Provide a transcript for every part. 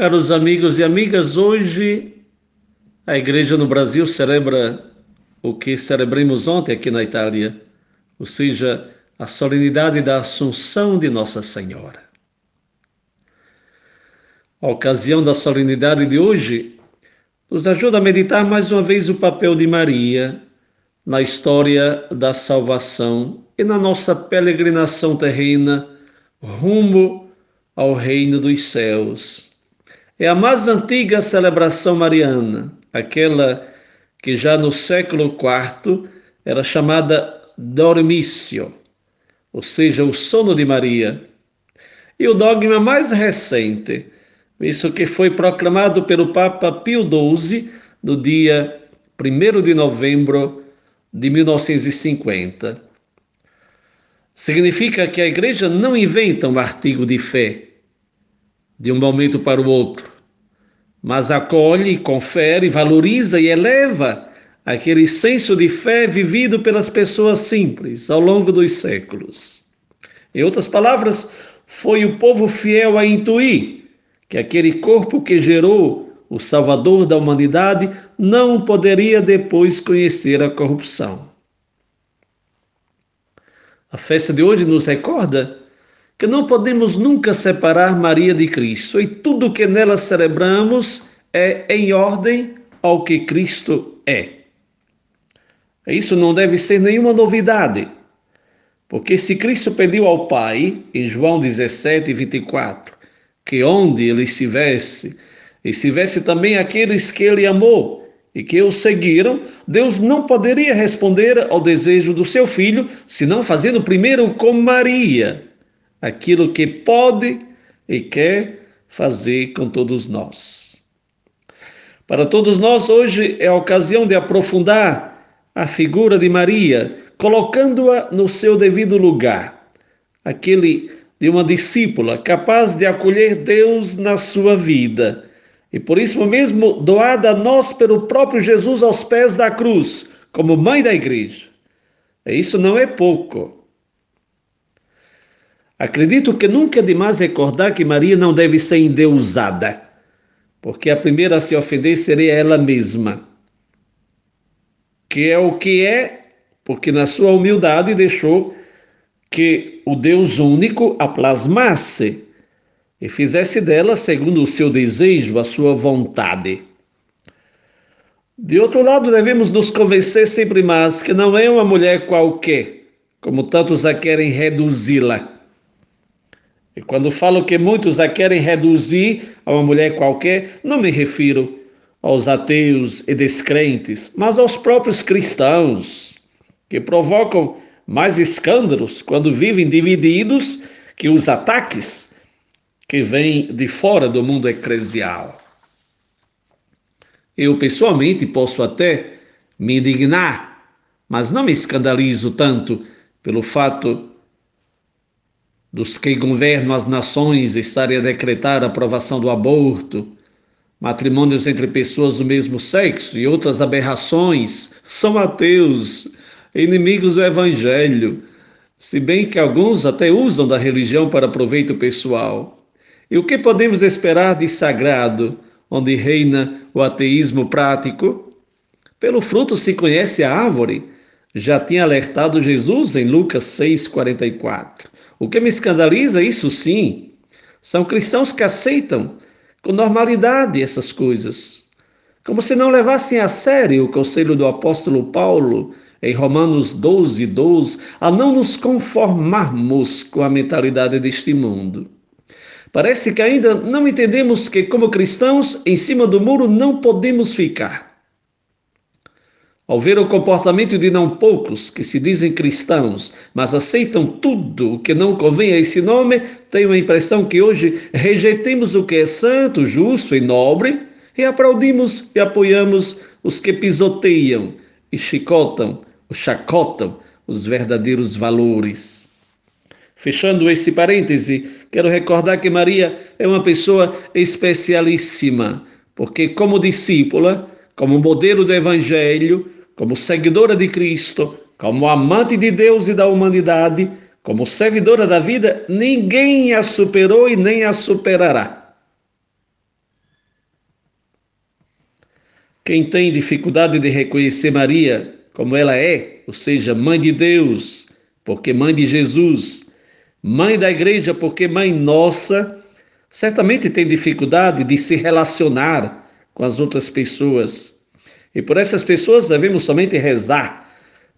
Caros amigos e amigas, hoje a igreja no Brasil celebra o que celebramos ontem aqui na Itália, ou seja, a solenidade da Assunção de Nossa Senhora. A ocasião da solenidade de hoje nos ajuda a meditar mais uma vez o papel de Maria na história da salvação e na nossa peregrinação terrena rumo ao reino dos céus. É a mais antiga celebração mariana, aquela que já no século IV era chamada Dormício, ou seja, o sono de Maria. E o dogma mais recente, isso que foi proclamado pelo Papa Pio XII no dia 1 de novembro de 1950. Significa que a igreja não inventa um artigo de fé de um momento para o outro, mas acolhe, confere, valoriza e eleva aquele senso de fé vivido pelas pessoas simples ao longo dos séculos. Em outras palavras, foi o povo fiel a intuir que aquele corpo que gerou o Salvador da humanidade não poderia depois conhecer a corrupção. A festa de hoje nos recorda que não podemos nunca separar Maria de Cristo e tudo que nela celebramos é em ordem ao que Cristo é. Isso não deve ser nenhuma novidade, porque se Cristo pediu ao Pai, em João 17, 24, que onde ele estivesse, estivesse também aqueles que ele amou e que o seguiram, Deus não poderia responder ao desejo do seu filho, senão fazendo primeiro com Maria aquilo que pode e quer fazer com todos nós. Para todos nós, hoje é a ocasião de aprofundar a figura de Maria, colocando-a no seu devido lugar, aquele de uma discípula capaz de acolher Deus na sua vida. E por isso mesmo doada a nós pelo próprio Jesus aos pés da cruz, como mãe da igreja. Isso não é pouco. Acredito que nunca é demais recordar que Maria não deve ser endeusada, porque a primeira a se ofender seria ela mesma, que é o que é, porque na sua humildade deixou que o Deus único a plasmasse e fizesse dela segundo o seu desejo, a sua vontade. De outro lado, devemos nos convencer sempre mais que não é uma mulher qualquer, como tantos a querem reduzi-la e quando falo que muitos a querem reduzir a uma mulher qualquer, não me refiro aos ateus e descrentes, mas aos próprios cristãos, que provocam mais escândalos quando vivem divididos que os ataques que vêm de fora do mundo eclesial. Eu pessoalmente posso até me indignar, mas não me escandalizo tanto pelo fato dos que governam as nações estarem a decretar a aprovação do aborto, matrimônios entre pessoas do mesmo sexo e outras aberrações, são ateus, inimigos do evangelho, se bem que alguns até usam da religião para proveito pessoal. E o que podemos esperar de sagrado, onde reina o ateísmo prático? Pelo fruto se conhece a árvore, já tinha alertado Jesus em Lucas 6,44. O que me escandaliza, isso sim, são cristãos que aceitam com normalidade essas coisas, como se não levassem a sério o conselho do apóstolo Paulo em Romanos 12, 12, a não nos conformarmos com a mentalidade deste mundo. Parece que ainda não entendemos que, como cristãos, em cima do muro não podemos ficar. Ao ver o comportamento de não poucos que se dizem cristãos, mas aceitam tudo o que não convém a esse nome, tenho a impressão que hoje rejeitemos o que é santo, justo e nobre e aplaudimos e apoiamos os que pisoteiam e chicotam, ou chacotam os verdadeiros valores. Fechando esse parêntese, quero recordar que Maria é uma pessoa especialíssima, porque, como discípula, como modelo do Evangelho, como seguidora de Cristo, como amante de Deus e da humanidade, como servidora da vida, ninguém a superou e nem a superará. Quem tem dificuldade de reconhecer Maria como ela é, ou seja, mãe de Deus, porque mãe de Jesus, mãe da igreja, porque mãe nossa, certamente tem dificuldade de se relacionar com as outras pessoas. E por essas pessoas devemos somente rezar,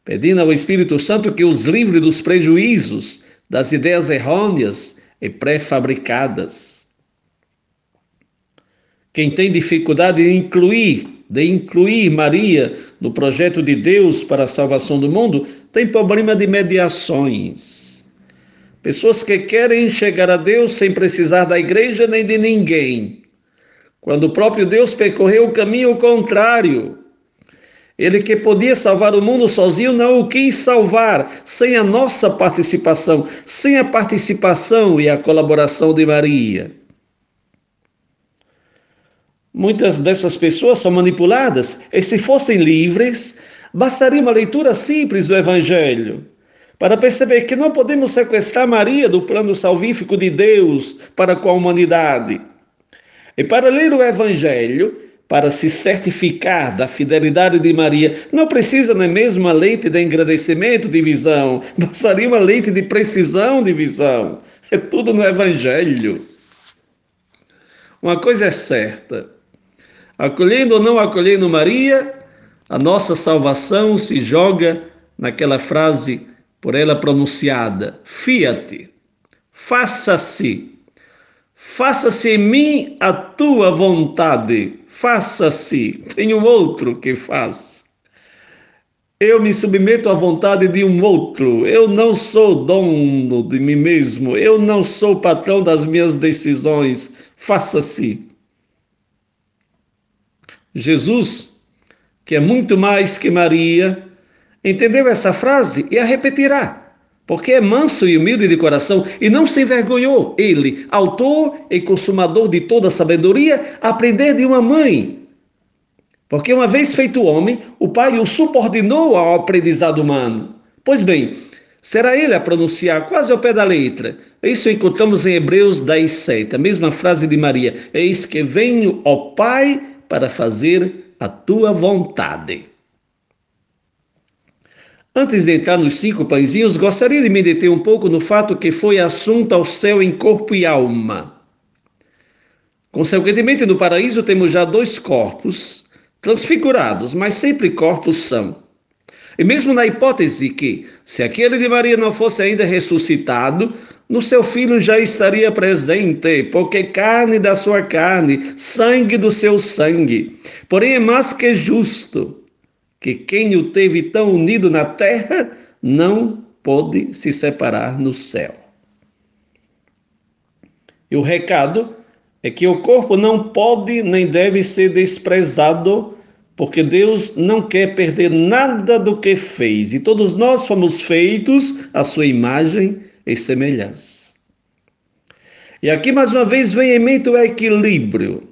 pedindo ao Espírito Santo que os livre dos prejuízos, das ideias errôneas e pré-fabricadas. Quem tem dificuldade de incluir, de incluir Maria no projeto de Deus para a salvação do mundo, tem problema de mediações. Pessoas que querem chegar a Deus sem precisar da igreja nem de ninguém. Quando o próprio Deus percorreu o caminho contrário, ele que podia salvar o mundo sozinho não o quis salvar sem a nossa participação, sem a participação e a colaboração de Maria. Muitas dessas pessoas são manipuladas, e se fossem livres, bastaria uma leitura simples do Evangelho para perceber que não podemos sequestrar Maria do plano salvífico de Deus para com a humanidade. E para ler o Evangelho, para se certificar da fidelidade de Maria, não precisa nem mesmo uma lente de engrandecimento de visão, bastaria uma lente de precisão de visão. É tudo no Evangelho. Uma coisa é certa: acolhendo ou não acolhendo Maria, a nossa salvação se joga naquela frase por ela pronunciada: Fiat, faça-se, faça-se em mim a tua vontade, faça-se. Tem um outro que faz. Eu me submeto à vontade de um outro. Eu não sou dono de mim mesmo. Eu não sou patrão das minhas decisões. Faça-se. Jesus, que é muito mais que Maria, entendeu essa frase e a repetirá, porque é manso e humilde de coração e não se envergonhou. Ele, autor e consumador de toda sabedoria, aprender de uma mãe. Porque uma vez feito homem, o Pai o subordinou ao aprendizado humano. Pois bem, será ele a pronunciar quase ao pé da letra. Isso encontramos em Hebreus 10, 7, a mesma frase de Maria: Eis que venho, ó Pai, para fazer a tua vontade. Antes de entrar nos cinco pãezinhos, gostaria de me deter um pouco no fato que foi assunto ao céu em corpo e alma. Consequentemente, no paraíso temos já dois corpos transfigurados, mas sempre corpos são. E mesmo na hipótese que, se aquele de Maria não fosse ainda ressuscitado, no seu filho já estaria presente, porque carne da sua carne, sangue do seu sangue. Porém, é mais que justo que quem o teve tão unido na terra não pode se separar no céu. E o recado é que o corpo não pode nem deve ser desprezado porque Deus não quer perder nada do que fez e todos nós fomos feitos à sua imagem e semelhança. E aqui mais uma vez vem em mente o equilíbrio.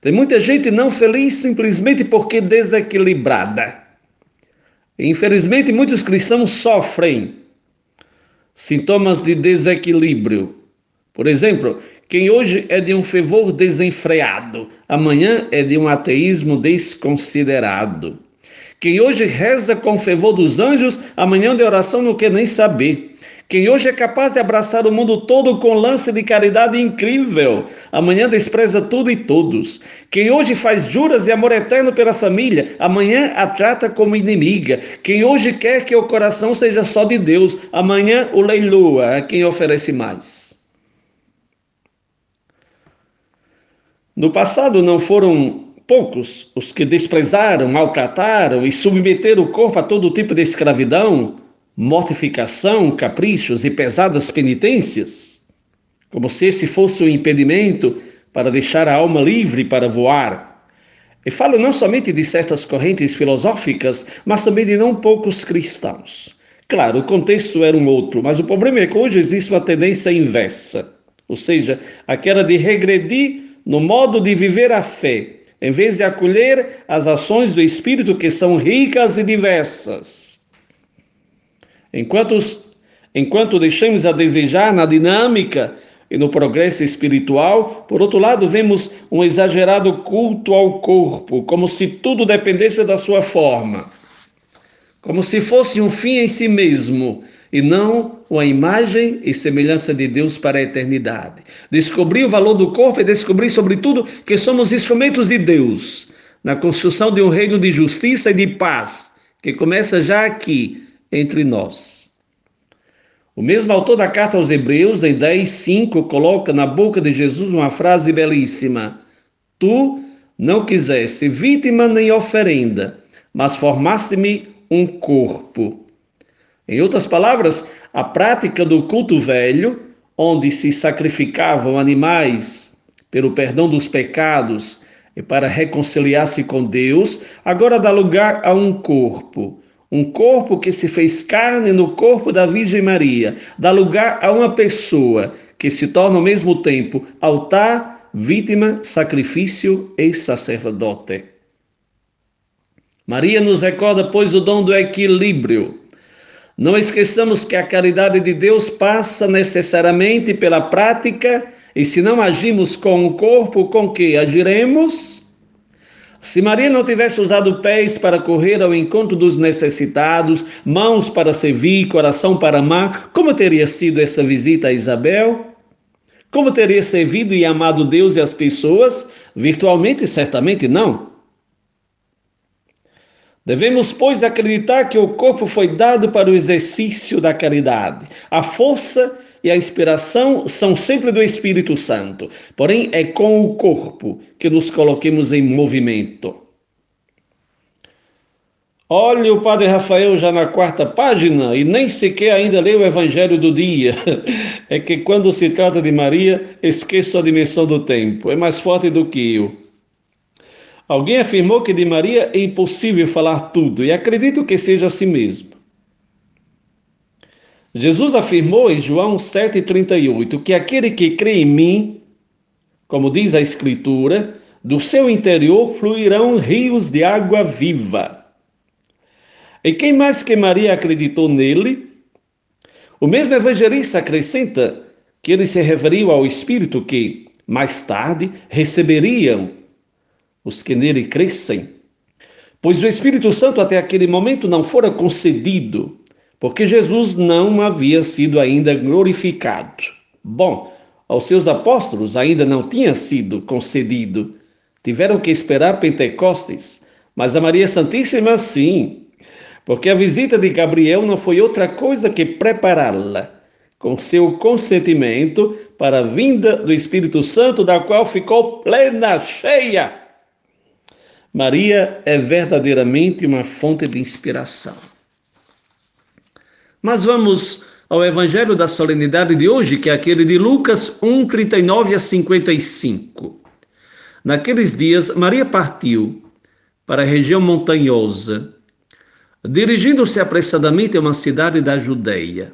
Tem muita gente não feliz simplesmente porque desequilibrada. Infelizmente, muitos cristãos sofrem sintomas de desequilíbrio. Por exemplo, quem hoje é de um fervor desenfreado, amanhã é de um ateísmo desconsiderado. Quem hoje reza com o fervor dos anjos, amanhã de oração não quer nem saber. Quem hoje é capaz de abraçar o mundo todo com lance de caridade incrível, amanhã despreza tudo e todos. Quem hoje faz juras de amor eterno pela família, amanhã a trata como inimiga. Quem hoje quer que o coração seja só de Deus, amanhã o leiloa a quem oferece mais. No passado não foram poucos os que desprezaram, maltrataram e submeteram o corpo a todo tipo de escravidão, mortificação, caprichos e pesadas penitências, como se esse fosse um impedimento para deixar a alma livre para voar. E falo não somente de certas correntes filosóficas, mas também de não poucos cristãos. Claro, o contexto era um outro, mas o problema é que hoje existe uma tendência inversa, ou seja, aquela de regredir no modo de viver a fé, em vez de acolher as ações do Espírito que são ricas e diversas. Enquanto, enquanto deixamos a desejar na dinâmica e no progresso espiritual, por outro lado, vemos um exagerado culto ao corpo, como se tudo dependesse da sua forma, como se fosse um fim em si mesmo e não uma imagem e semelhança de Deus para a eternidade. Descobrir o valor do corpo e descobrir, sobretudo, que somos instrumentos de Deus na construção de um reino de justiça e de paz, que começa já aqui entre nós. O mesmo autor da carta aos Hebreus, em 10, 5, coloca na boca de Jesus uma frase belíssima: Tu não quiseste vítima nem oferenda, mas formaste-me um corpo. Em outras palavras, a prática do culto velho, onde se sacrificavam animais pelo perdão dos pecados e para reconciliar-se com Deus, agora dá lugar a um corpo um corpo que se fez carne no corpo da Virgem Maria, dá lugar a uma pessoa que se torna ao mesmo tempo altar, vítima, sacrifício e sacerdote. Maria nos recorda, pois, o dom do equilíbrio. Não esqueçamos que a caridade de Deus passa necessariamente pela prática, e se não agimos com o corpo, com que agiremos? Se Maria não tivesse usado pés para correr ao encontro dos necessitados, mãos para servir, coração para amar, como teria sido essa visita a Isabel? Como teria servido e amado Deus e as pessoas? Virtualmente, certamente não. Devemos, pois, acreditar que o corpo foi dado para o exercício da caridade. A força e a inspiração são sempre do Espírito Santo, porém é com o corpo que nos coloquemos em movimento. Olha o Padre Rafael já na quarta página e nem sequer ainda leu o Evangelho do dia. É que quando se trata de Maria, esqueço a dimensão do tempo. É mais forte do que eu. Alguém afirmou que de Maria é impossível falar tudo e acredito que seja assim mesmo. Jesus afirmou em João 7,38 que aquele que crê em mim, como diz a Escritura, do seu interior fluirão rios de água viva. E quem mais que Maria acreditou nele? O mesmo evangelista acrescenta que ele se referiu ao Espírito que, mais tarde, receberiam os que nele crescem. Pois o Espírito Santo até aquele momento não fora concedido porque Jesus não havia sido ainda glorificado. Bom, aos seus apóstolos ainda não tinha sido concedido. Tiveram que esperar Pentecostes, mas a Maria Santíssima sim, porque a visita de Gabriel não foi outra coisa que prepará-la com seu consentimento para a vinda do Espírito Santo, da qual ficou plena, cheia. Maria é verdadeiramente uma fonte de inspiração. Mas vamos ao Evangelho da solenidade de hoje, que é aquele de Lucas 1, 39 a 55. Naqueles dias, Maria partiu para a região montanhosa, dirigindo-se apressadamente a uma cidade da Judéia.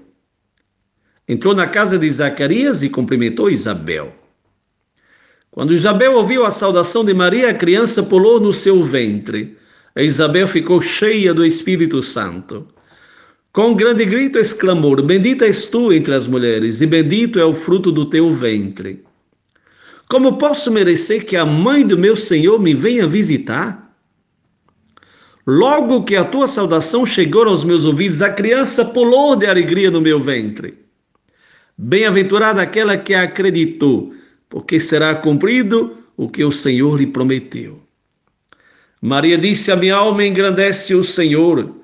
Entrou na casa de Zacarias e cumprimentou Isabel. Quando Isabel ouviu a saudação de Maria, a criança pulou no seu ventre. Isabel ficou cheia do Espírito Santo. Com um grande grito exclamou: Bendita és tu entre as mulheres, e bendito é o fruto do teu ventre. Como posso merecer que a mãe do meu Senhor me venha visitar? Logo que a tua saudação chegou aos meus ouvidos, a criança pulou de alegria no meu ventre. Bem-aventurada aquela que acreditou, porque será cumprido o que o Senhor lhe prometeu. Maria disse: A minha alma engrandece o Senhor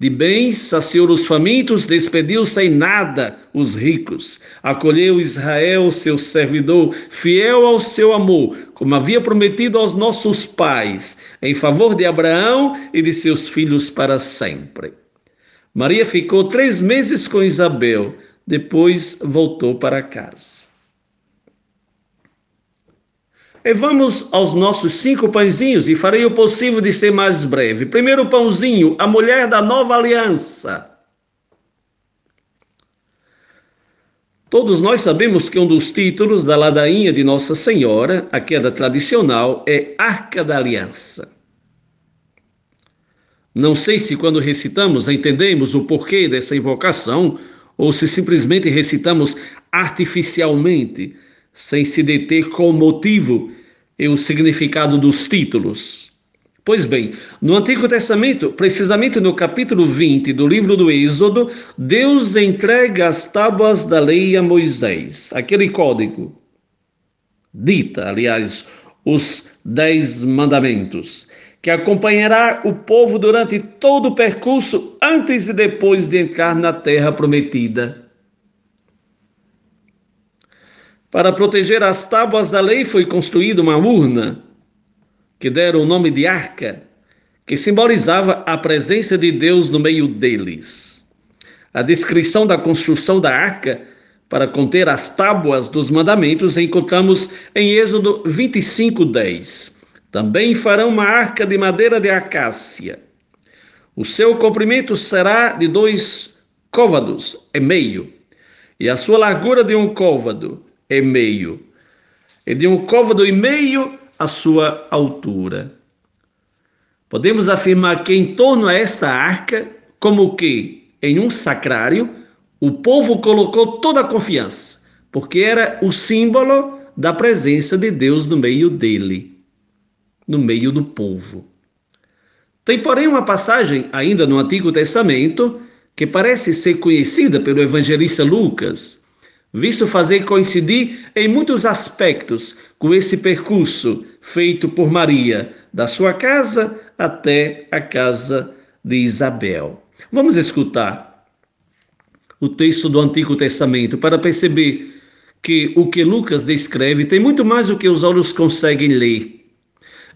De bens saciou os famintos, despediu sem nada os ricos. Acolheu Israel, seu servidor, fiel ao seu amor, como havia prometido aos nossos pais, em favor de Abraão e de seus filhos para sempre. Maria ficou três meses com Isabel, depois voltou para casa. E vamos aos nossos cinco pãezinhos e farei o possível de ser mais breve. Primeiro pãozinho, a mulher da nova aliança. Todos nós sabemos que um dos títulos da ladainha de Nossa Senhora, a queda tradicional, é Arca da Aliança. Não sei se quando recitamos entendemos o porquê dessa invocação ou se simplesmente recitamos artificialmente, sem se deter com o motivo e o significado dos títulos. Pois bem, no Antigo Testamento, precisamente no capítulo 20 do livro do Êxodo, Deus entrega as tábuas da lei a Moisés, aquele código. Dita, aliás, os dez mandamentos, que acompanhará o povo durante todo o percurso, antes e depois de entrar na terra prometida. Para proteger as tábuas da lei foi construída uma urna que deram o nome de arca, que simbolizava a presença de Deus no meio deles. A descrição da construção da arca para conter as tábuas dos mandamentos encontramos em Êxodo 25, 10. Também farão uma arca de madeira de acácia. O seu comprimento será de dois côvados e meio, e a sua largura de um côvado e meio, e de um côvado e meio a sua altura. Podemos afirmar que em torno a esta arca, como que em um sacrário, o povo colocou toda a confiança, porque era o símbolo da presença de Deus no meio dele, no meio do povo. Tem, porém, uma passagem ainda no Antigo Testamento que parece ser conhecida pelo evangelista Lucas, visto fazer coincidir em muitos aspectos com esse percurso feito por Maria, da sua casa até a casa de Isabel. Vamos escutar o texto do Antigo Testamento para perceber que o que Lucas descreve tem muito mais do que os olhos conseguem ler.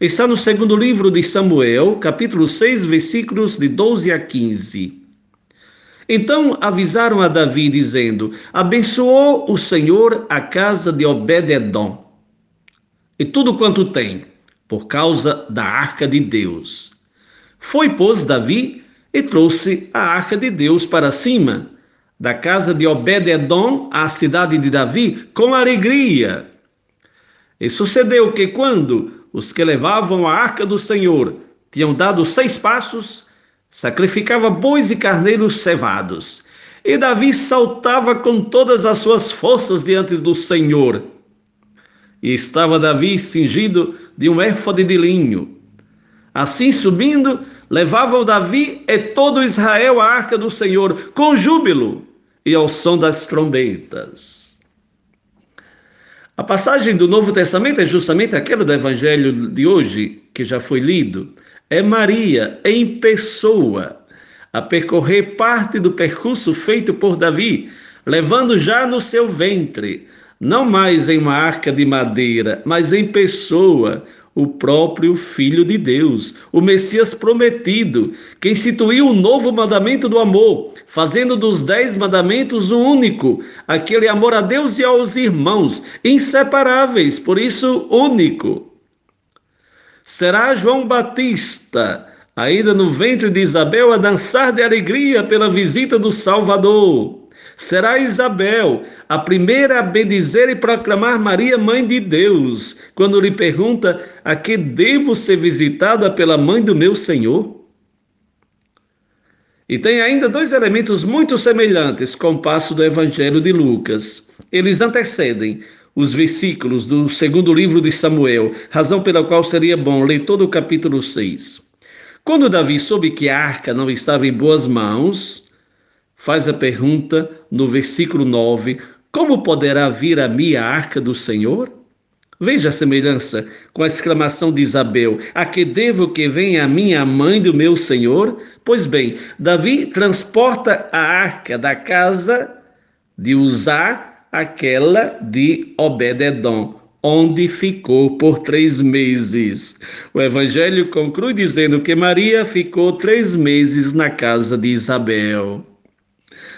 Está no segundo livro de Samuel, capítulo 6, versículos de 12 a 15. Então avisaram a Davi, dizendo: Abençoou o Senhor a casa de Obed-Edom e tudo quanto tem, por causa da arca de Deus. Foi, pois, Davi e trouxe a arca de Deus para cima, da casa de Obed-Edom à cidade de Davi, com alegria. E sucedeu que, quando os que levavam a arca do Senhor tinham dado seis passos, sacrificava bois e carneiros cevados. E Davi saltava com todas as suas forças diante do Senhor. E estava Davi cingido de um éfode de linho. Assim subindo, levavam Davi e todo Israel a arca do Senhor, com júbilo e ao som das trombetas. A passagem do Novo Testamento é justamente aquela do Evangelho de hoje, que já foi lido é Maria em pessoa a percorrer parte do percurso feito por Davi, levando já no seu ventre, não mais em uma arca de madeira, mas em pessoa, o próprio Filho de Deus, o Messias prometido, que instituiu o novo mandamento do amor, fazendo dos dez mandamentos o único, aquele amor a Deus e aos irmãos, inseparáveis, por isso único. Será João Batista, ainda no ventre de Isabel, a dançar de alegria pela visita do Salvador. Será Isabel a primeira a bendizer e proclamar Maria, mãe de Deus, quando lhe pergunta a que devo ser visitada pela mãe do meu Senhor? E tem ainda dois elementos muito semelhantes com o passo do Evangelho de Lucas. Eles antecedem os versículos do segundo livro de Samuel, razão pela qual seria bom ler todo o capítulo 6. Quando Davi soube que a arca não estava em boas mãos, faz a pergunta no versículo 9: Como poderá vir a mim a arca do Senhor? Veja a semelhança com a exclamação de Isabel: A que devo que venha a mim a mãe do meu Senhor? Pois bem, Davi transporta a arca da casa de Uzá aquela de Obededom, onde ficou por três meses. O Evangelho conclui dizendo que Maria ficou três meses na casa de Isabel.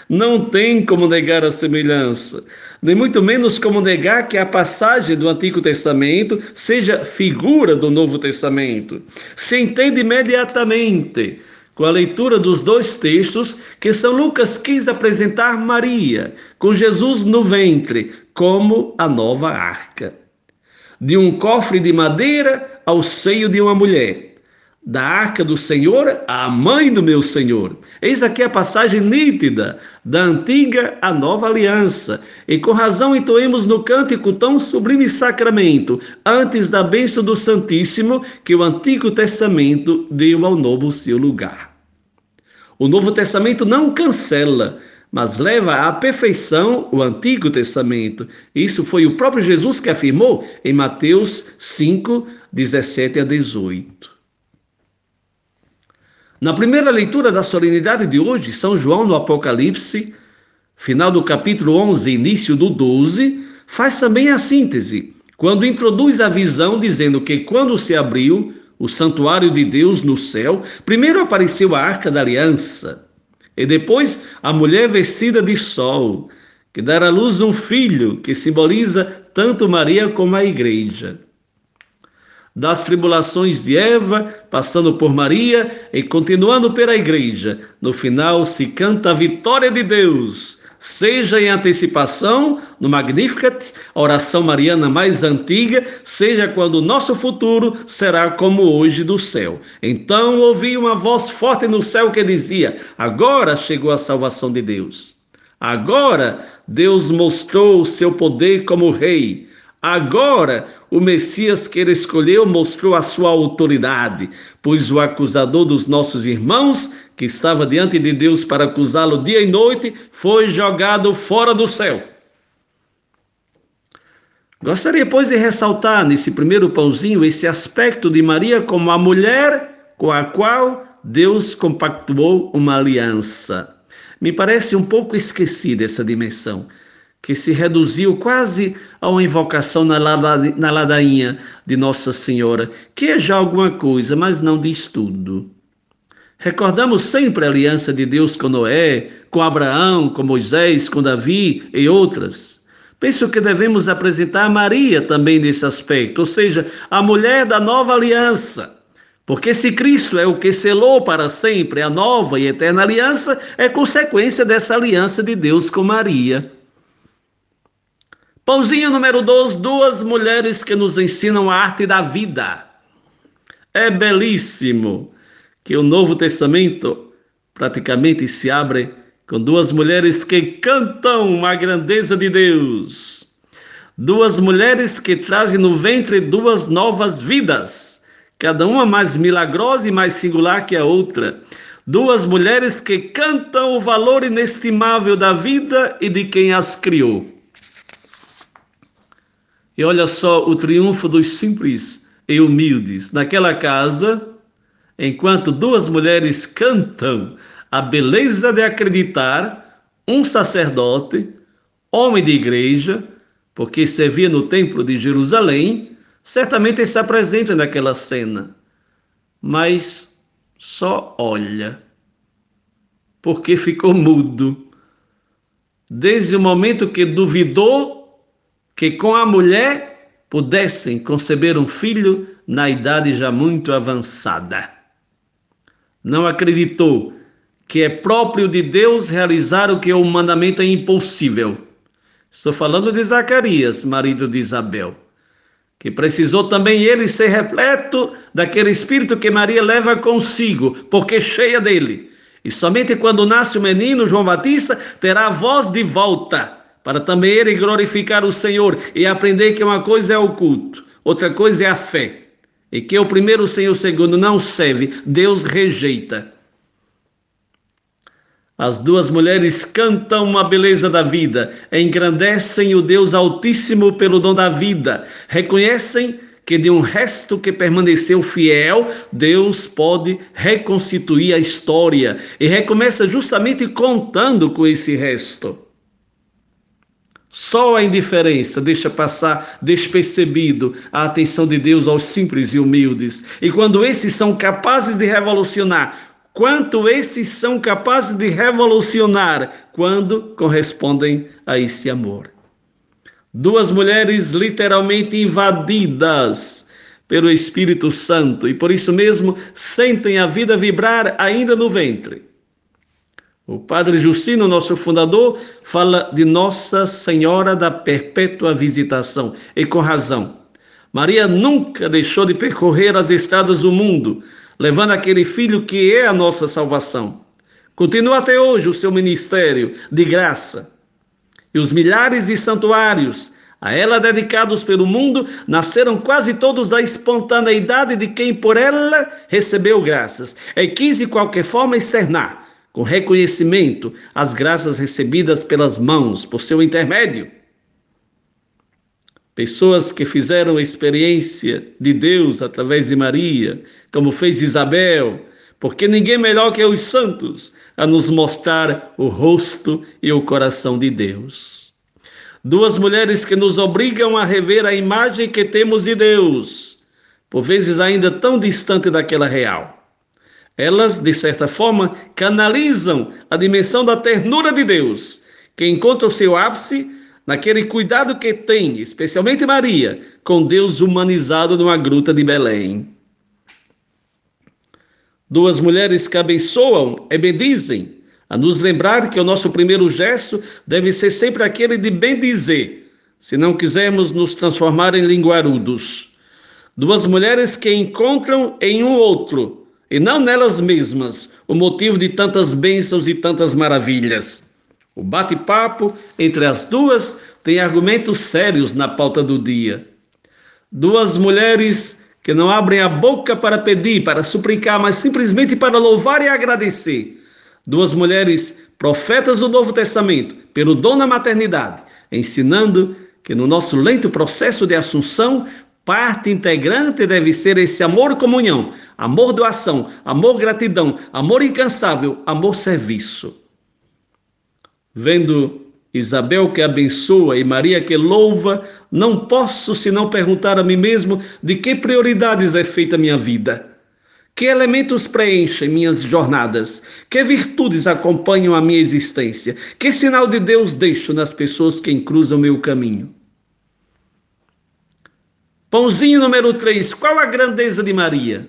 Não tem como negar a semelhança, nem muito menos como negar que a passagem do Antigo Testamento seja figura do Novo Testamento. Se entende imediatamente com a leitura dos dois textos que São Lucas quis apresentar Maria, com Jesus no ventre, como a nova arca. De um cofre de madeira ao seio de uma mulher da arca do Senhor à mãe do meu Senhor. Eis aqui a passagem nítida da antiga à nova aliança. E com razão entoemos no cântico tão sublime sacramento, antes da bênção do Santíssimo, que o Antigo Testamento deu ao novo seu lugar. O Novo Testamento não cancela, mas leva à perfeição o Antigo Testamento. Isso foi o próprio Jesus que afirmou em Mateus 5, 17 a 18. Na primeira leitura da solenidade de hoje, São João no Apocalipse, final do capítulo 11, início do 12, faz também a síntese, quando introduz a visão dizendo que quando se abriu o santuário de Deus no céu, primeiro apareceu a arca da aliança, e depois a mulher vestida de sol, que dará à luz um filho, que simboliza tanto Maria como a igreja das tribulações de Eva, passando por Maria e continuando pela igreja. No final se canta a vitória de Deus, seja em antecipação no Magnificat, a oração mariana mais antiga, seja quando o nosso futuro será como hoje do céu. Então ouvi uma voz forte no céu que dizia: Agora chegou a salvação de Deus. Agora Deus mostrou o seu poder como rei. Agora, o Messias que ele escolheu mostrou a sua autoridade, pois o acusador dos nossos irmãos, que estava diante de Deus para acusá-lo dia e noite, foi jogado fora do céu. Gostaria, pois, de ressaltar nesse primeiro pãozinho esse aspecto de Maria como a mulher com a qual Deus compactuou uma aliança. Me parece um pouco esquecida essa dimensão que se reduziu quase a uma invocação na, ladainha de Nossa Senhora, que é já alguma coisa, mas não diz tudo. Recordamos sempre a aliança de Deus com Noé, com Abraão, com Moisés, com Davi e outras. Penso que devemos apresentar Maria também nesse aspecto, ou seja, a mulher da nova aliança. Porque se Cristo é o que selou para sempre a nova e eterna aliança, é consequência dessa aliança de Deus com Maria. Pãozinho número 2, duas mulheres que nos ensinam a arte da vida. É belíssimo que o Novo Testamento praticamente se abre com duas mulheres que cantam a grandeza de Deus. Duas mulheres que trazem no ventre duas novas vidas, cada uma mais milagrosa e mais singular que a outra. Duas mulheres que cantam o valor inestimável da vida e de quem as criou. E olha só o triunfo dos simples e humildes. Naquela casa, enquanto duas mulheres cantam a beleza de acreditar, um sacerdote, homem de igreja, porque servia no templo de Jerusalém, certamente está presente naquela cena. Mas só olha, porque ficou mudo. Desde o momento que duvidou que com a mulher pudessem conceber um filho na idade já muito avançada. Não acreditou que é próprio de Deus realizar o que humanamente é impossível. Estou falando de Zacarias, marido de Isabel, que precisou também ele ser repleto daquele espírito que Maria leva consigo, porque cheia dele. E somente quando nasce o menino, João Batista, terá a voz de volta para também ele glorificar o Senhor e aprender que uma coisa é o culto, outra coisa é a fé. E que o primeiro sem o segundo não serve, Deus rejeita. As duas mulheres cantam a beleza da vida, engrandecem o Deus Altíssimo pelo dom da vida, reconhecem que de um resto que permaneceu fiel, Deus pode reconstituir a história e recomeça justamente contando com esse resto. Só a indiferença deixa passar despercebido a atenção de Deus aos simples e humildes. E quando esses são capazes de revolucionar quanto esses são capazes de revolucionar quando correspondem a esse amor. Duas mulheres literalmente invadidas pelo Espírito Santo e por isso mesmo sentem a vida vibrar ainda no ventre. O Padre Justino, nosso fundador, fala de Nossa Senhora da Perpétua Visitação e com razão. Maria nunca deixou de percorrer as estradas do mundo, levando aquele filho que é a nossa salvação. Continua até hoje o seu ministério de graça. E os milhares de santuários a ela dedicados pelo mundo nasceram quase todos da espontaneidade de quem por ela recebeu graças e quis de qualquer forma externar, com reconhecimento, as graças recebidas pelas mãos, por seu intermédio. Pessoas que fizeram experiência de Deus através de Maria, como fez Isabel, porque ninguém melhor que os santos a nos mostrar o rosto e o coração de Deus. Duas mulheres que nos obrigam a rever a imagem que temos de Deus, por vezes ainda tão distante daquela real. Elas, de certa forma, canalizam a dimensão da ternura de Deus, que encontra o seu ápice naquele cuidado que tem, especialmente Maria, com Deus humanizado numa gruta de Belém. Duas mulheres que abençoam e bendizem, a nos lembrar que o nosso primeiro gesto deve ser sempre aquele de bendizer, se não quisermos nos transformar em linguarudos. Duas mulheres que encontram em um outro, e não nelas mesmas, o motivo de tantas bênçãos e tantas maravilhas. O bate-papo entre as duas tem argumentos sérios na pauta do dia. Duas mulheres que não abrem a boca para pedir, para suplicar, mas simplesmente para louvar e agradecer. Duas mulheres profetas do Novo Testamento, pelo dom da maternidade, ensinando que no nosso lento processo de assunção, parte integrante deve ser esse amor comunhão, amor doação, amor gratidão, amor incansável, amor serviço. Vendo Isabel que abençoa e Maria que louva, não posso senão perguntar a mim mesmo de que prioridades é feita minha vida. Que elementos preenchem minhas jornadas? Que virtudes acompanham a minha existência? Que sinal de Deus deixo nas pessoas que cruzam meu caminho? Pãozinho número 3. Qual a grandeza de Maria?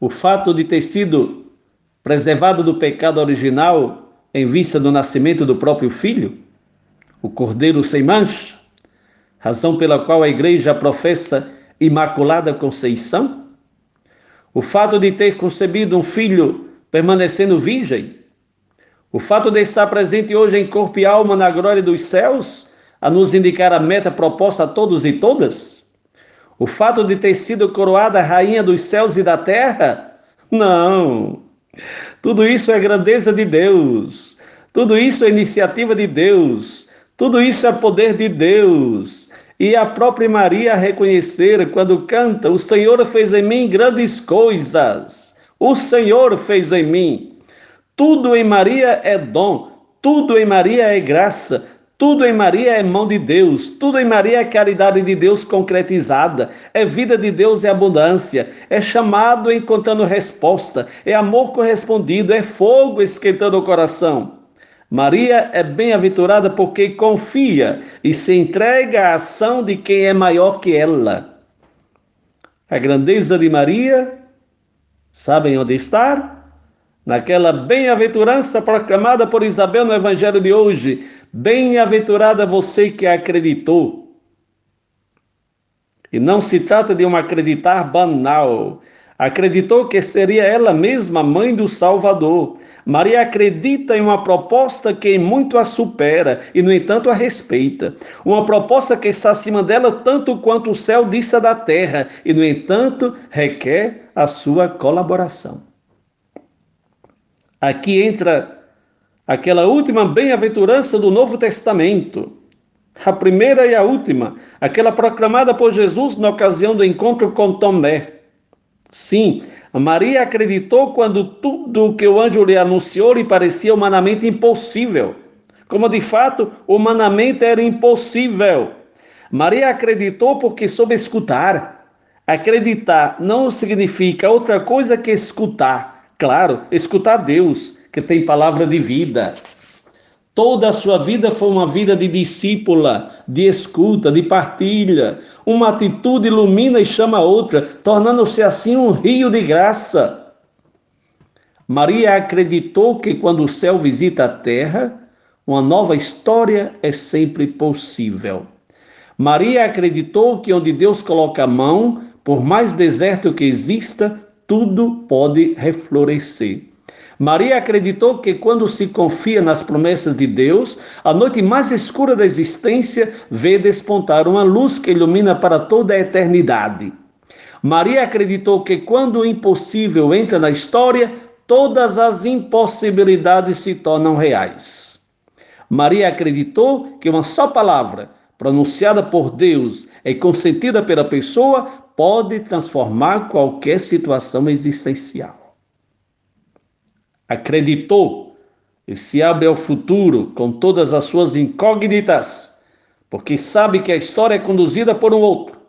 O fato de ter sido preservado do pecado original em vista do nascimento do próprio filho, o Cordeiro sem mancha, razão pela qual a igreja professa Imaculada Conceição, o fato de ter concebido um filho permanecendo virgem, o fato de estar presente hoje em corpo e alma na glória dos céus, a nos indicar a meta proposta a todos e todas, o fato de ter sido coroada rainha dos céus e da terra, não, tudo isso é grandeza de Deus. Tudo isso é iniciativa de Deus. Tudo isso é poder de Deus. E a própria Maria reconhecer quando canta: O Senhor fez em mim grandes coisas. O Senhor fez em mim. Tudo em Maria é dom, tudo em Maria é graça, tudo em Maria é mão de Deus, tudo em Maria é caridade de Deus concretizada, é vida de Deus e abundância, é chamado encontrando resposta, é amor correspondido, é fogo esquentando o coração. Maria é bem-aventurada porque confia e se entrega à ação de quem é maior que ela. A grandeza de Maria, sabem onde está? Naquela bem-aventurança proclamada por Isabel no Evangelho de hoje. Bem-aventurada você que acreditou. E não se trata de um acreditar banal. Acreditou que seria ela mesma mãe do Salvador. Maria acredita em uma proposta que muito a supera e, no entanto, a respeita. Uma proposta que está acima dela tanto quanto o céu disse da terra e, no entanto, requer a sua colaboração. Aqui entra aquela última bem-aventurança do Novo Testamento, a primeira e a última, aquela proclamada por Jesus na ocasião do encontro com Tomé. Sim, Maria acreditou quando tudo o que o anjo lhe anunciou lhe parecia humanamente impossível, como de fato humanamente era impossível. Maria acreditou porque soube escutar, Acreditar não significa outra coisa que escutar. Claro, escutar Deus, que tem palavra de vida. Toda a sua vida foi uma vida de discípula, de escuta, de partilha. Uma atitude ilumina e chama a outra, tornando-se assim um rio de graça. Maria acreditou que quando o céu visita a terra, uma nova história é sempre possível. Maria acreditou que onde Deus coloca a mão, por mais deserto que exista, tudo pode reflorescer. Maria acreditou que quando se confia nas promessas de Deus, a noite mais escura da existência vê despontar uma luz que ilumina para toda a eternidade. Maria acreditou que quando o impossível entra na história, todas as impossibilidades se tornam reais. Maria acreditou que uma só palavra, pronunciada por Deus e consentida pela pessoa, pode transformar qualquer situação existencial acreditou e se abre ao futuro com todas as suas incógnitas, porque sabe que a história é conduzida por um outro.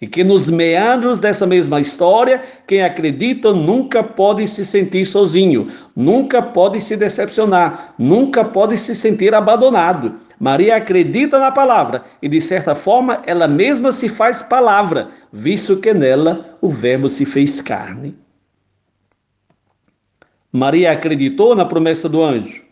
E que nos meandros dessa mesma história, quem acredita nunca pode se sentir sozinho, nunca pode se decepcionar, nunca pode se sentir abandonado. Maria acredita na palavra e, de certa forma, ela mesma se faz palavra, visto que nela o Verbo se fez carne. Maria acreditou na promessa do anjo,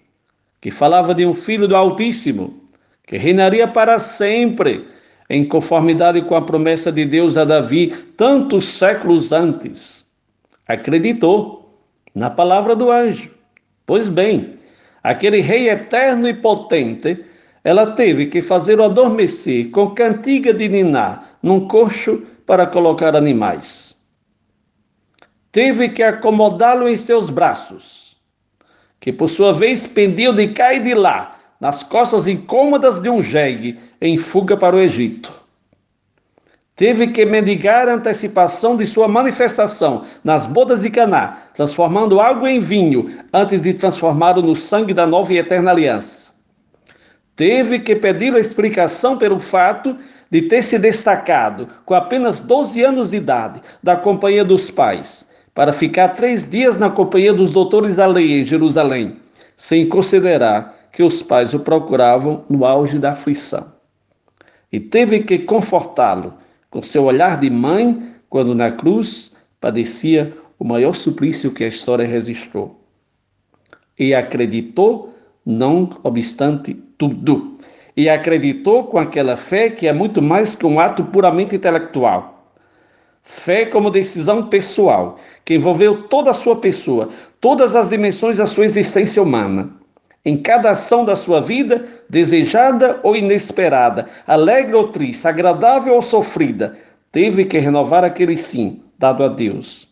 que falava de um filho do Altíssimo, que reinaria para sempre, em conformidade com a promessa de Deus a Davi tantos séculos antes. Acreditou na palavra do anjo. Pois bem, aquele rei eterno e potente, ela teve que fazer o adormecer com cantiga de niná num coxo para colocar animais teve que acomodá-lo em seus braços, que por sua vez pendiam de cá e de lá, nas costas incômodas de um jegue, em fuga para o Egito. Teve que mendigar a antecipação de sua manifestação nas bodas de Caná, transformando água em vinho, antes de transformá-lo no sangue da nova e eterna aliança. Teve que pedir a explicação pelo fato de ter se destacado, com apenas 12 anos de idade, da companhia dos pais, para ficar três dias na companhia dos doutores da lei em Jerusalém, sem considerar que os pais o procuravam no auge da aflição. E teve que confortá-lo com seu olhar de mãe quando na cruz padecia o maior suplício que a história registrou. E acreditou, não obstante tudo. E acreditou com aquela fé que é muito mais que um ato puramente intelectual Fé como decisão pessoal, que envolveu toda a sua pessoa, todas as dimensões da sua existência humana. Em cada ação da sua vida, desejada ou inesperada, alegre ou triste, agradável ou sofrida, teve que renovar aquele sim dado a Deus.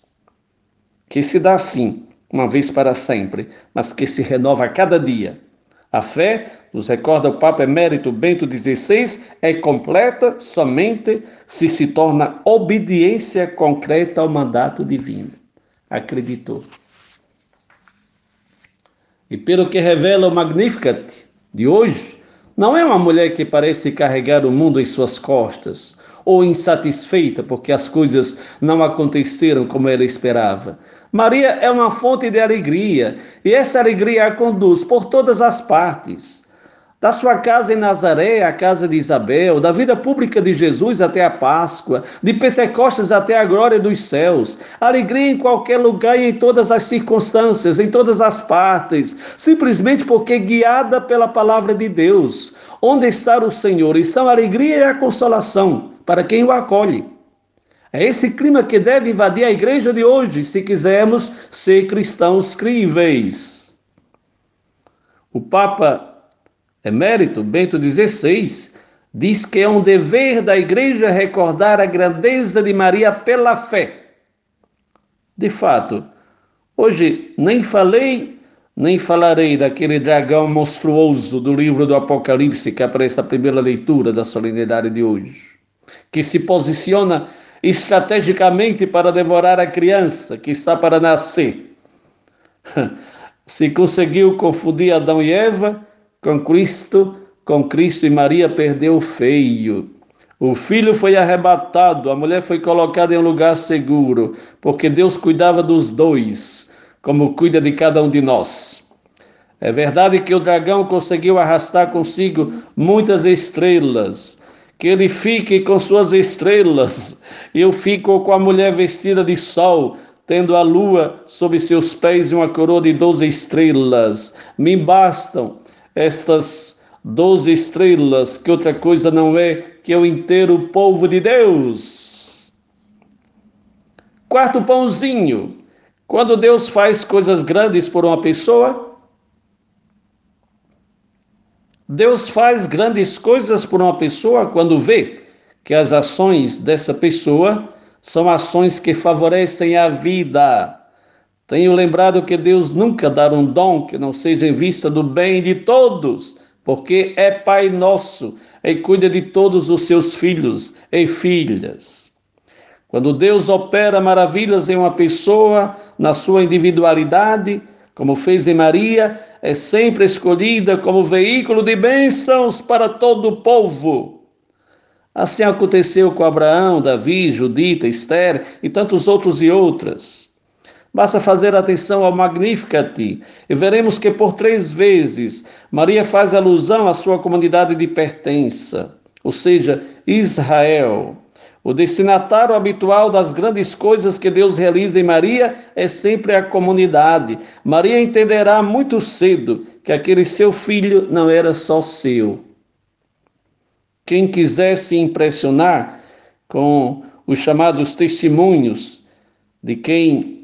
Que se dá sim, uma vez para sempre, mas que se renova a cada dia. A fé, nos recorda o Papa Emérito Bento XVI, é completa somente se se torna obediência concreta ao mandato divino. Acreditou. E pelo que revela o Magnificat de hoje, não é uma mulher que parece carregar o mundo em suas costas, ou insatisfeita porque as coisas não aconteceram como ela esperava. Maria é uma fonte de alegria e essa alegria a conduz por todas as partes. Da sua casa em Nazaré, a casa de Isabel, da vida pública de Jesus até a Páscoa, de Pentecostes até a glória dos céus. Alegria em qualquer lugar e em todas as circunstâncias, em todas as partes, simplesmente porque guiada pela palavra de Deus. Onde está o Senhor? E são a alegria e a consolação para quem o acolhe. É esse clima que deve invadir a igreja de hoje, se quisermos ser cristãos críveis. O Papa Emérito Bento XVI diz que é um dever da igreja recordar a grandeza de Maria pela fé. De fato, hoje nem falei nem falarei daquele dragão monstruoso do livro do Apocalipse que aparece na primeira leitura da solenidade de hoje que se posiciona estrategicamente para devorar a criança que está para nascer. Se conseguiu confundir Adão e Eva com Cristo, com Cristo e Maria perdeu feio. O filho foi arrebatado, a mulher foi colocada em um lugar seguro, porque Deus cuidava dos dois, como cuida de cada um de nós. É verdade que o dragão conseguiu arrastar consigo muitas estrelas, que ele fique com suas estrelas. Eu fico com a mulher vestida de sol, tendo a lua sob seus pés e uma coroa de doze estrelas. Me bastam estas doze estrelas, que outra coisa não é que o inteiro povo de Deus. Quarto pãozinho. Quando Deus faz coisas grandes por uma pessoa, Deus faz grandes coisas por uma pessoa quando vê que as ações dessa pessoa são ações que favorecem a vida. Tenho lembrado que Deus nunca dá um dom que não seja em vista do bem de todos, porque é Pai nosso e cuida de todos os seus filhos e filhas. Quando Deus opera maravilhas em uma pessoa, na sua individualidade, como fez em Maria, é sempre escolhida como veículo de bênçãos para todo o povo. Assim aconteceu com Abraão, Davi, Judita, Esther e tantos outros e outras. Basta fazer atenção ao Magnificat e veremos que por três vezes Maria faz alusão à sua comunidade de pertença, ou seja, Israel. O destinatário habitual das grandes coisas que Deus realiza em Maria é sempre a comunidade. Maria entenderá muito cedo que aquele seu filho não era só seu. Quem quiser se impressionar com os chamados testemunhos de quem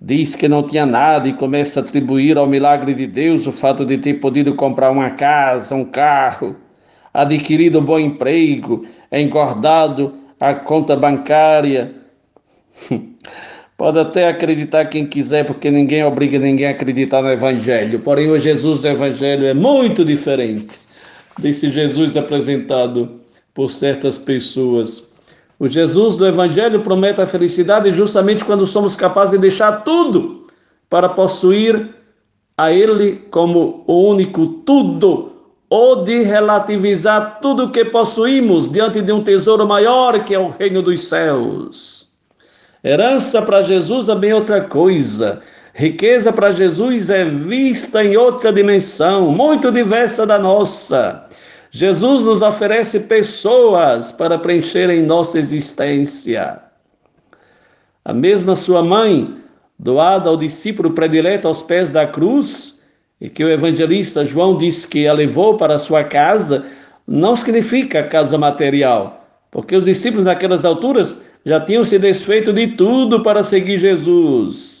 diz que não tinha nada e começa a atribuir ao milagre de Deus o fato de ter podido comprar uma casa, um carro, adquirido um bom emprego, engordado a conta bancária. Pode até acreditar quem quiser, porque ninguém obriga ninguém a acreditar no Evangelho. Porém, o Jesus do Evangelho é muito diferente desse Jesus apresentado por certas pessoas. O Jesus do Evangelho promete a felicidade justamente quando somos capazes de deixar tudo para possuir a Ele como o único tudo ou de relativizar tudo o que possuímos diante de um tesouro maior que é o reino dos céus. Herança para Jesus é bem outra coisa. Riqueza para Jesus é vista em outra dimensão, muito diversa da nossa. Jesus nos oferece pessoas para preencherem nossa existência. A mesma sua mãe, doada ao discípulo predileto aos pés da cruz, e que o evangelista João disse que a levou para sua casa, não significa casa material, porque os discípulos naquelas alturas já tinham se desfeito de tudo para seguir Jesus.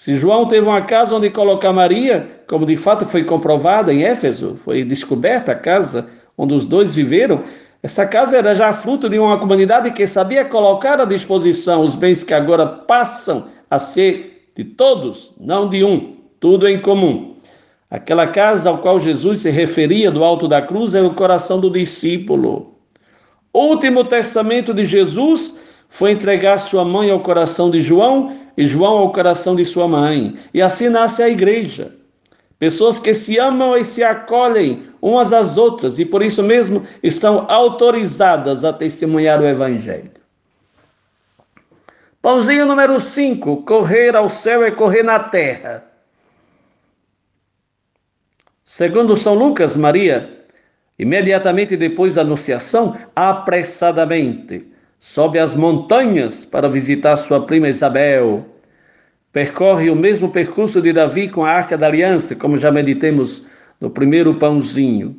Se João teve uma casa onde colocar Maria, como de fato foi comprovado em Éfeso, foi descoberta a casa onde os dois viveram, essa casa era já fruto de uma comunidade que sabia colocar à disposição os bens que agora passam a ser de todos, não de um, tudo em comum. Aquela casa ao qual Jesus se referia do alto da cruz é o coração do discípulo. O último testamento de Jesus foi entregar sua mãe ao coração de João e João ao coração de sua mãe. E assim nasce a igreja. Pessoas que se amam e se acolhem umas às outras e por isso mesmo estão autorizadas a testemunhar o evangelho. Pãozinho número 5: correr ao céu é correr na terra. Segundo São Lucas, Maria, imediatamente depois da anunciação, apressadamente sobe as montanhas para visitar sua prima Isabel. Percorre o mesmo percurso de Davi com a Arca da Aliança, como já meditemos no primeiro pãozinho.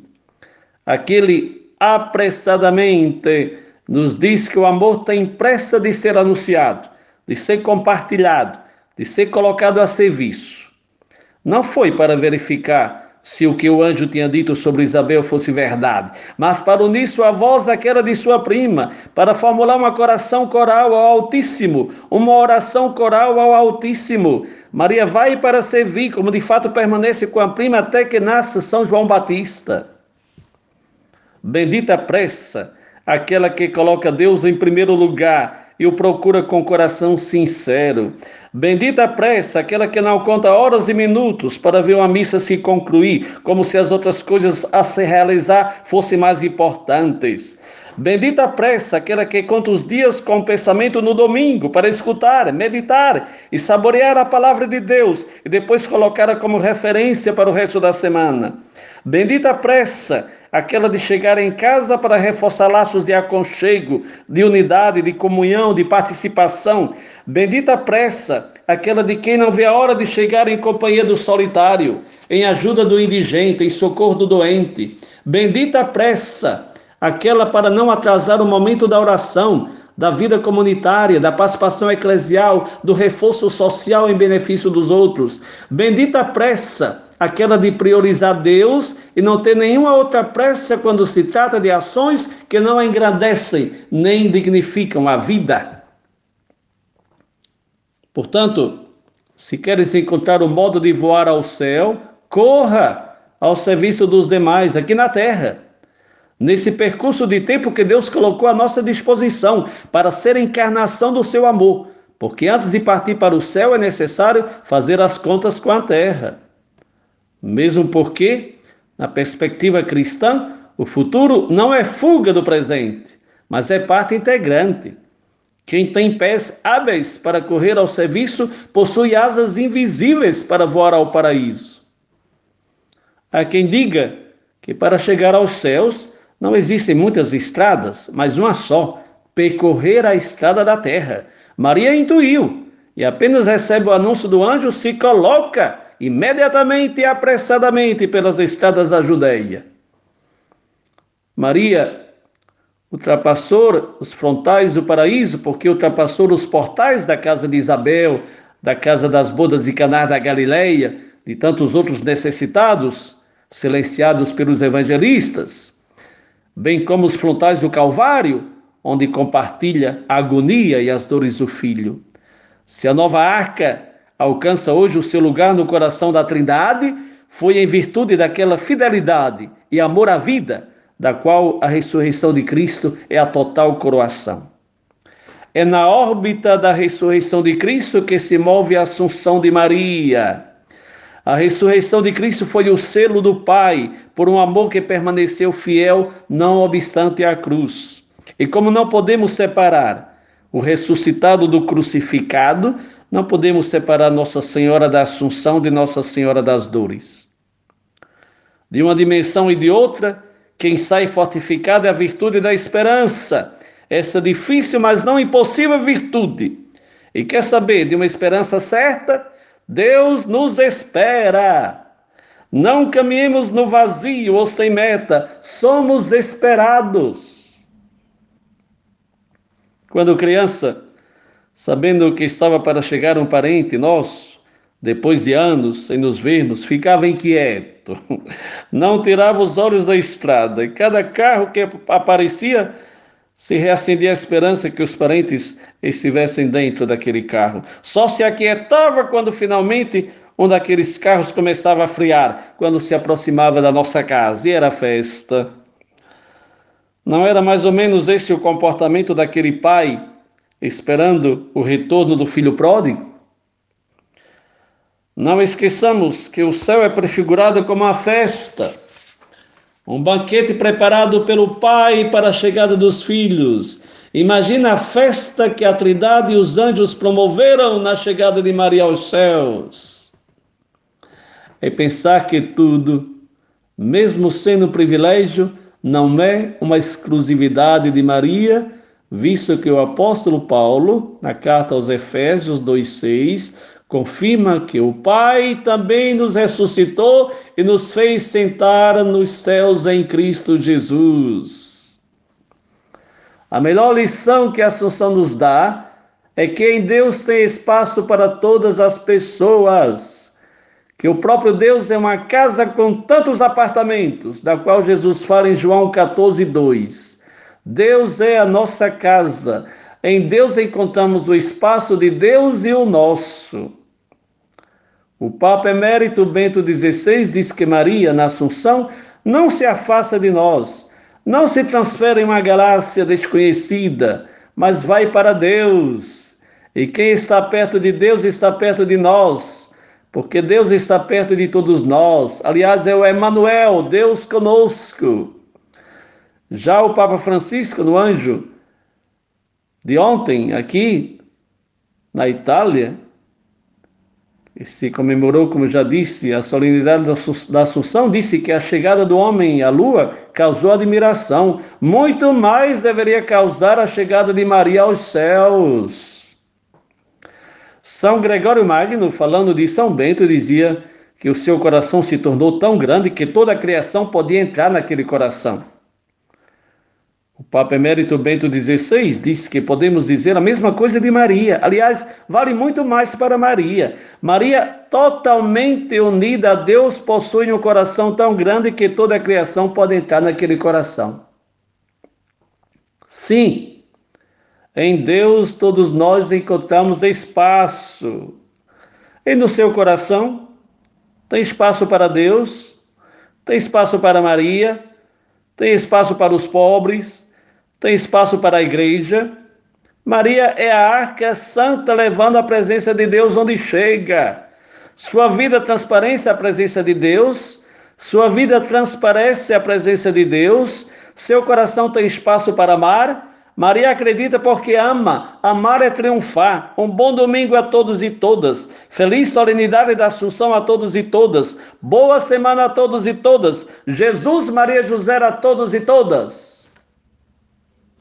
Aquele apressadamente nos diz que o amor tem pressa de ser anunciado, de ser compartilhado, de ser colocado a serviço. Não foi para verificar se o que o anjo tinha dito sobre Isabel fosse verdade, mas para unir sua voz àquela de sua prima, para formular uma coração coral ao Altíssimo, uma oração coral ao Altíssimo. Maria vai para servir, como de fato permanece com a prima até que nasça São João Batista. Bendita pressa, aquela que coloca Deus em primeiro lugar e o procura com coração sincero. Bendita a pressa, aquela que não conta horas e minutos para ver uma missa se concluir, como se as outras coisas a se realizar fossem mais importantes. Bendita pressa, aquela que conta os dias com pensamento no domingo, para escutar, meditar e saborear a palavra de Deus e depois colocá-la como referência para o resto da semana. Bendita pressa, aquela de chegar em casa para reforçar laços de aconchego, de unidade, de comunhão, de participação. Bendita pressa, aquela de quem não vê a hora de chegar em companhia do solitário, em ajuda do indigente, em socorro do doente. Bendita pressa, aquela para não atrasar o momento da oração, da vida comunitária, da participação eclesial, do reforço social em benefício dos outros. Bendita pressa, aquela de priorizar Deus e não ter nenhuma outra pressa quando se trata de ações que não engrandecem nem dignificam a vida. Portanto, se queres encontrar o modo de voar ao céu, corra ao serviço dos demais aqui na terra nesse percurso de tempo que Deus colocou à nossa disposição para ser a encarnação do seu amor, porque antes de partir para o céu é necessário fazer as contas com a terra. Mesmo porque, na perspectiva cristã, o futuro não é fuga do presente, mas é parte integrante. Quem tem pés hábeis para correr ao serviço possui asas invisíveis para voar ao paraíso. Há quem diga que para chegar aos céus não existem muitas estradas, mas uma só: percorrer a estrada da terra. Maria intuiu e apenas recebe o anúncio do anjo, se coloca imediatamente e apressadamente pelas estradas da Judéia. Maria ultrapassou os frontais do paraíso, porque ultrapassou os portais da casa de Isabel, da casa das bodas de Caná da Galileia, de tantos outros necessitados, silenciados pelos evangelistas bem como os frontais do Calvário, onde compartilha a agonia e as dores do Filho. Se a nova arca alcança hoje o seu lugar no coração da Trindade, foi em virtude daquela fidelidade e amor à vida, da qual a ressurreição de Cristo é a total coroação. É na órbita da ressurreição de Cristo que se move a assunção de Maria a ressurreição de Cristo foi o selo do Pai, por um amor que permaneceu fiel, não obstante a cruz. E como não podemos separar o ressuscitado do crucificado, não podemos separar Nossa Senhora da Assunção de Nossa Senhora das Dores. De uma dimensão e de outra, quem sai fortificado é a virtude da esperança, essa difícil, mas não impossível virtude. E quer saber de uma esperança certa? Deus nos espera. Não caminhemos no vazio ou sem meta, somos esperados. Quando criança, sabendo que estava para chegar um parente nosso, depois de anos sem nos vermos, ficava inquieto, não tirava os olhos da estrada, e cada carro que aparecia se reacendia a esperança que os parentes estivessem dentro daquele carro. Só se aquietava quando finalmente um daqueles carros começava a friar, quando se aproximava da nossa casa, e era festa. Não era mais ou menos esse o comportamento daquele pai esperando o retorno do filho pródigo? Não esqueçamos que o céu é prefigurado como uma festa um banquete preparado pelo Pai para a chegada dos filhos. Imagina a festa que a Trindade e os anjos promoveram na chegada de Maria aos céus. É pensar que tudo, mesmo sendo privilégio, não é uma exclusividade de Maria, visto que o apóstolo Paulo, na carta aos Efésios 2,6, confirma que o Pai também nos ressuscitou e nos fez sentar nos céus em Cristo Jesus. A melhor lição que a Assunção nos dá é que em Deus tem espaço para todas as pessoas, que o próprio Deus é uma casa com tantos apartamentos, da qual Jesus fala em João 14, 2. Deus é a nossa casa. Em Deus encontramos o espaço de Deus e o nosso. O Papa Emérito Bento XVI diz que Maria, na Assunção, não se afasta de nós, não se transfere em uma galáxia desconhecida, mas vai para Deus. E quem está perto de Deus está perto de nós, porque Deus está perto de todos nós. Aliás, é o Emmanuel, Deus conosco. Já o Papa Francisco, no anjo de ontem, aqui na Itália, se comemorou, como já disse, a solenidade da Assunção, disse que a chegada do homem à Lua causou admiração. Muito mais deveria causar a chegada de Maria aos céus. São Gregório Magno, falando de São Bento, dizia que o seu coração se tornou tão grande que toda a criação podia entrar naquele coração. O Papa Emérito Bento XVI disse que podemos dizer a mesma coisa de Maria. Aliás, vale muito mais para Maria. Maria, totalmente unida a Deus, possui um coração tão grande que toda a criação pode entrar naquele coração. Sim, em Deus todos nós encontramos espaço. E no seu coração tem espaço para Deus, tem espaço para Maria, tem espaço para os pobres, tem espaço para a igreja. Maria é a arca santa levando a presença de Deus onde chega. Sua vida transparece a presença de Deus, sua vida transparece a presença de Deus, seu coração tem espaço para amar. Maria acredita porque ama. Amar é triunfar. Um bom domingo a todos e todas. Feliz solenidade da Assunção a todos e todas. Boa semana a todos e todas. Jesus, Maria José a todos e todas.